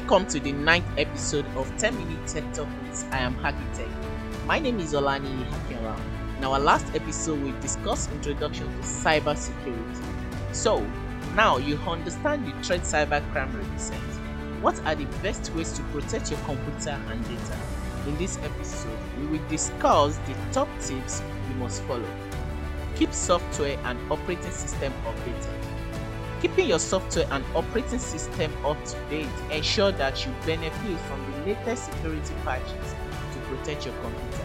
Welcome to the ninth episode of 10 Minute Tech with I am Akintech. My name is Olani Hakenra. In our last episode, we discussed introduction to cyber security. So, now you understand the threat cybercrime represents. What are the best ways to protect your computer and data? In this episode, we will discuss the top tips you must follow. Keep software and operating system updated. Keeping your software and operating system up to date ensure that you benefit from the latest security patches to protect your computer.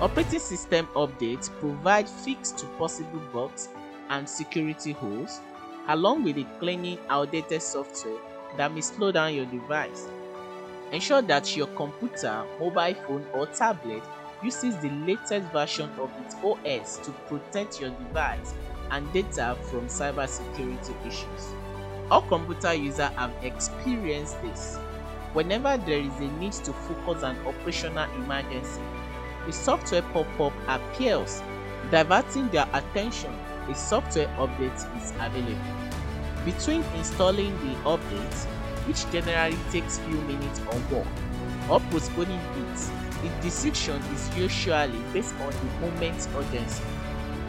Operating system updates provide fix to possible bugs and security holes, along with cleaning outdated software that may slow down your device. Ensure that your computer, mobile phone, or tablet uses the latest version of its OS to protect your device and data from cybersecurity issues. All computer users have experienced this. Whenever there is a need to focus on operational emergency, a software pop-up appears, diverting their attention. A software update is available. Between installing the update, which generally takes few minutes or more, or postponing it, the decision is usually based on the moment's urgency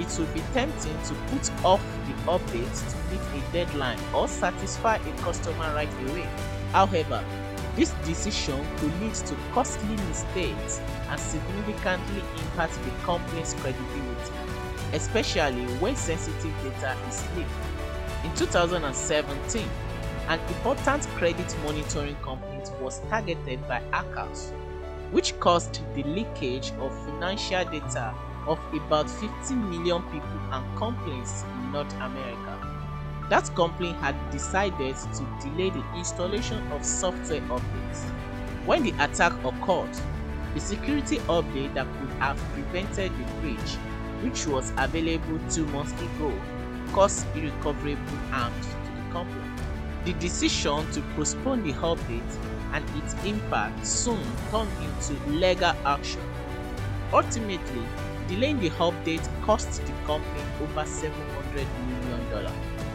it would be tempting to put off the update to meet a deadline or satisfy a customer right away. However, this decision could lead to costly mistakes and significantly impact the company's credibility, especially when sensitive data is leaked. In 2017, an important credit monitoring company was targeted by hackers, which caused the leakage of financial data of about 50 million people and companies in North America. That company had decided to delay the installation of software updates. When the attack occurred, the security update that could have prevented the breach, which was available two months ago, caused irrecoverable harm to the company. The decision to postpone the update and its impact soon turned into legal action. Ultimately, Delaying the update cost the company over $700 million.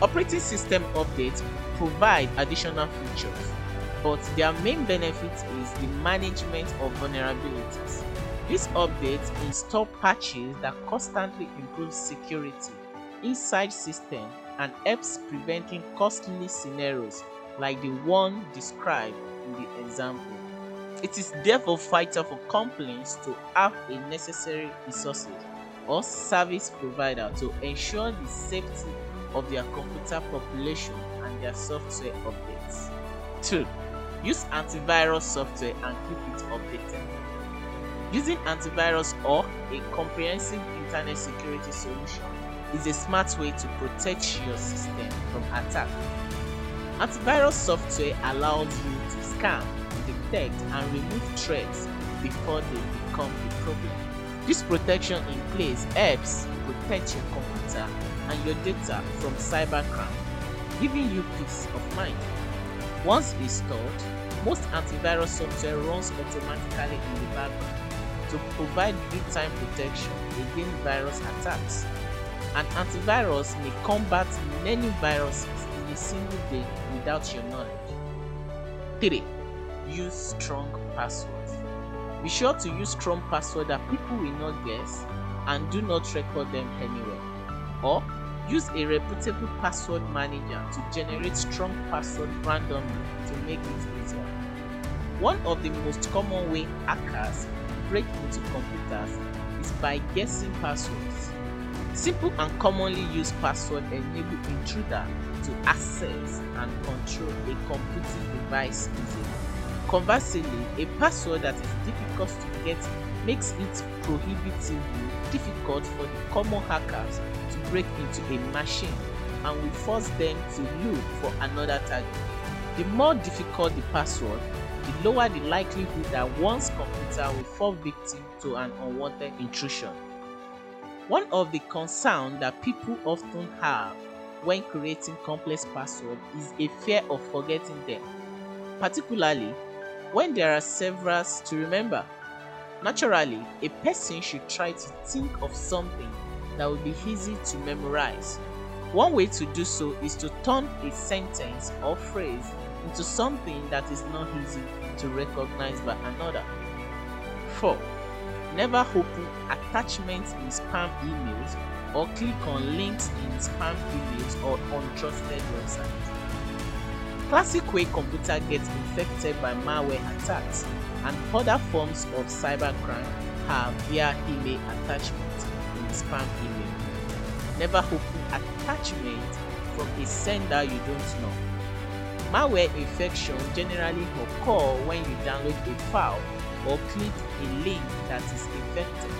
Operating system updates provide additional features, but their main benefit is the management of vulnerabilities. These updates install patches that constantly improve security inside system and helps preventing costly scenarios like the one described in the example. It is therefore vital for companies to have a necessary resources or service provider to ensure the safety of their computer population and their software updates. 2. Use antivirus software and keep it updated. Using antivirus or a comprehensive internet security solution is a smart way to protect your system from attack. Antivirus software allows you to scan detect and remove threats before they become a problem. This protection in place helps protect your computer and your data from cybercrime, giving you peace of mind. Once installed, most antivirus software runs automatically in the background to provide real-time protection against virus attacks. An antivirus may combat many viruses in a single day without your knowledge. 3 use strong passwords. Be sure to use strong passwords that people will not guess and do not record them anywhere. Or use a reputable password manager to generate strong passwords randomly to make it easier. One of the most common way hackers break into computers is by guessing passwords. Simple and commonly used passwords enable intruder to access and control a computing device easily. Conversely, a password that is difficult to get makes it prohibitively difficult for the common hackers to break into a machine and will force them to look for another target. The more difficult the password, the lower the likelihood that one's computer will fall victim to an unwanted intrusion. One of the concerns that people often have when creating complex passwords is a fear of forgetting them, particularly when there are several to remember. Naturally, a person should try to think of something that will be easy to memorize. One way to do so is to turn a sentence or phrase into something that is not easy to recognize by another. 4. Never open attachments in spam emails or click on links in spam emails or untrusted websites. Classic way computer gets infected by malware attacks and other forms of cybercrime are via email attachments in spam email. Never open attachment from a sender you don't know. Malware infection generally occur when you download a file or click a link that is infected.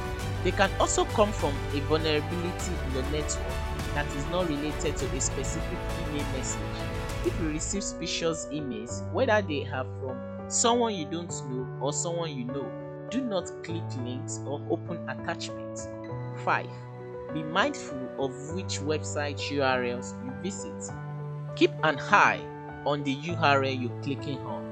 They can also come from a vulnerability in the network that is not related to a specific email message. If you receive suspicious emails, whether they are from someone you don't know or someone you know, do not click links or open attachments. 5. Be mindful of which website URLs you visit. Keep an eye on the URL you're clicking on.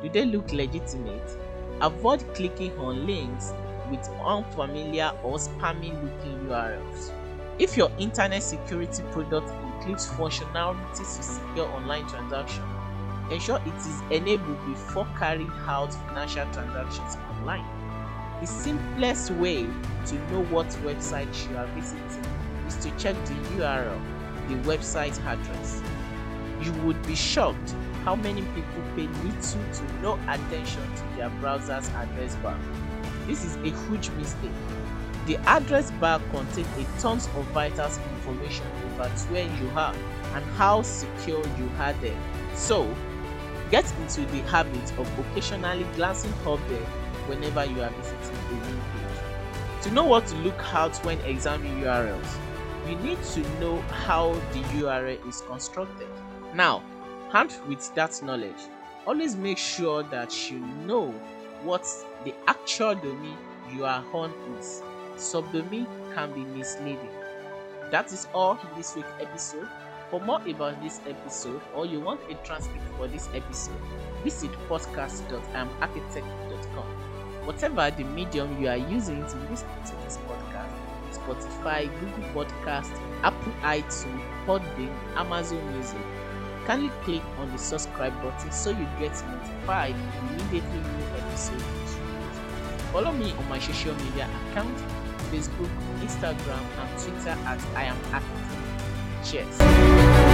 Do they look legitimate? Avoid clicking on links with unfamiliar or spammy looking URLs. If your internet security product includes functionalities to secure online transactions, ensure it is enabled before carrying out financial transactions online. The simplest way to know what website you are visiting is to check the URL, the website address. You would be shocked how many people pay little to no attention to their browser's address bar. This is a huge mistake. The address bar contains a tons of vital information about where you are and how secure you are there. So, get into the habit of occasionally glancing up there whenever you are visiting a new page. To know what to look out when examining URLs, you need to know how the URL is constructed. Now, armed with that knowledge, always make sure that you know what the actual domain you are on is. Subdomain can be misleading. That is all in this week's episode. For more about this episode or you want a transcript for this episode, visit podcast.iamakintech.com. Whatever the medium you are using to listen to this podcast, Spotify, Google Podcast, Apple iTunes, Podbean, Amazon Music, kindly click on the subscribe button so you get notified immediately new episode is released. Follow me on my social media account, Facebook, Instagram, and Twitter at I am Akintech. Cheers.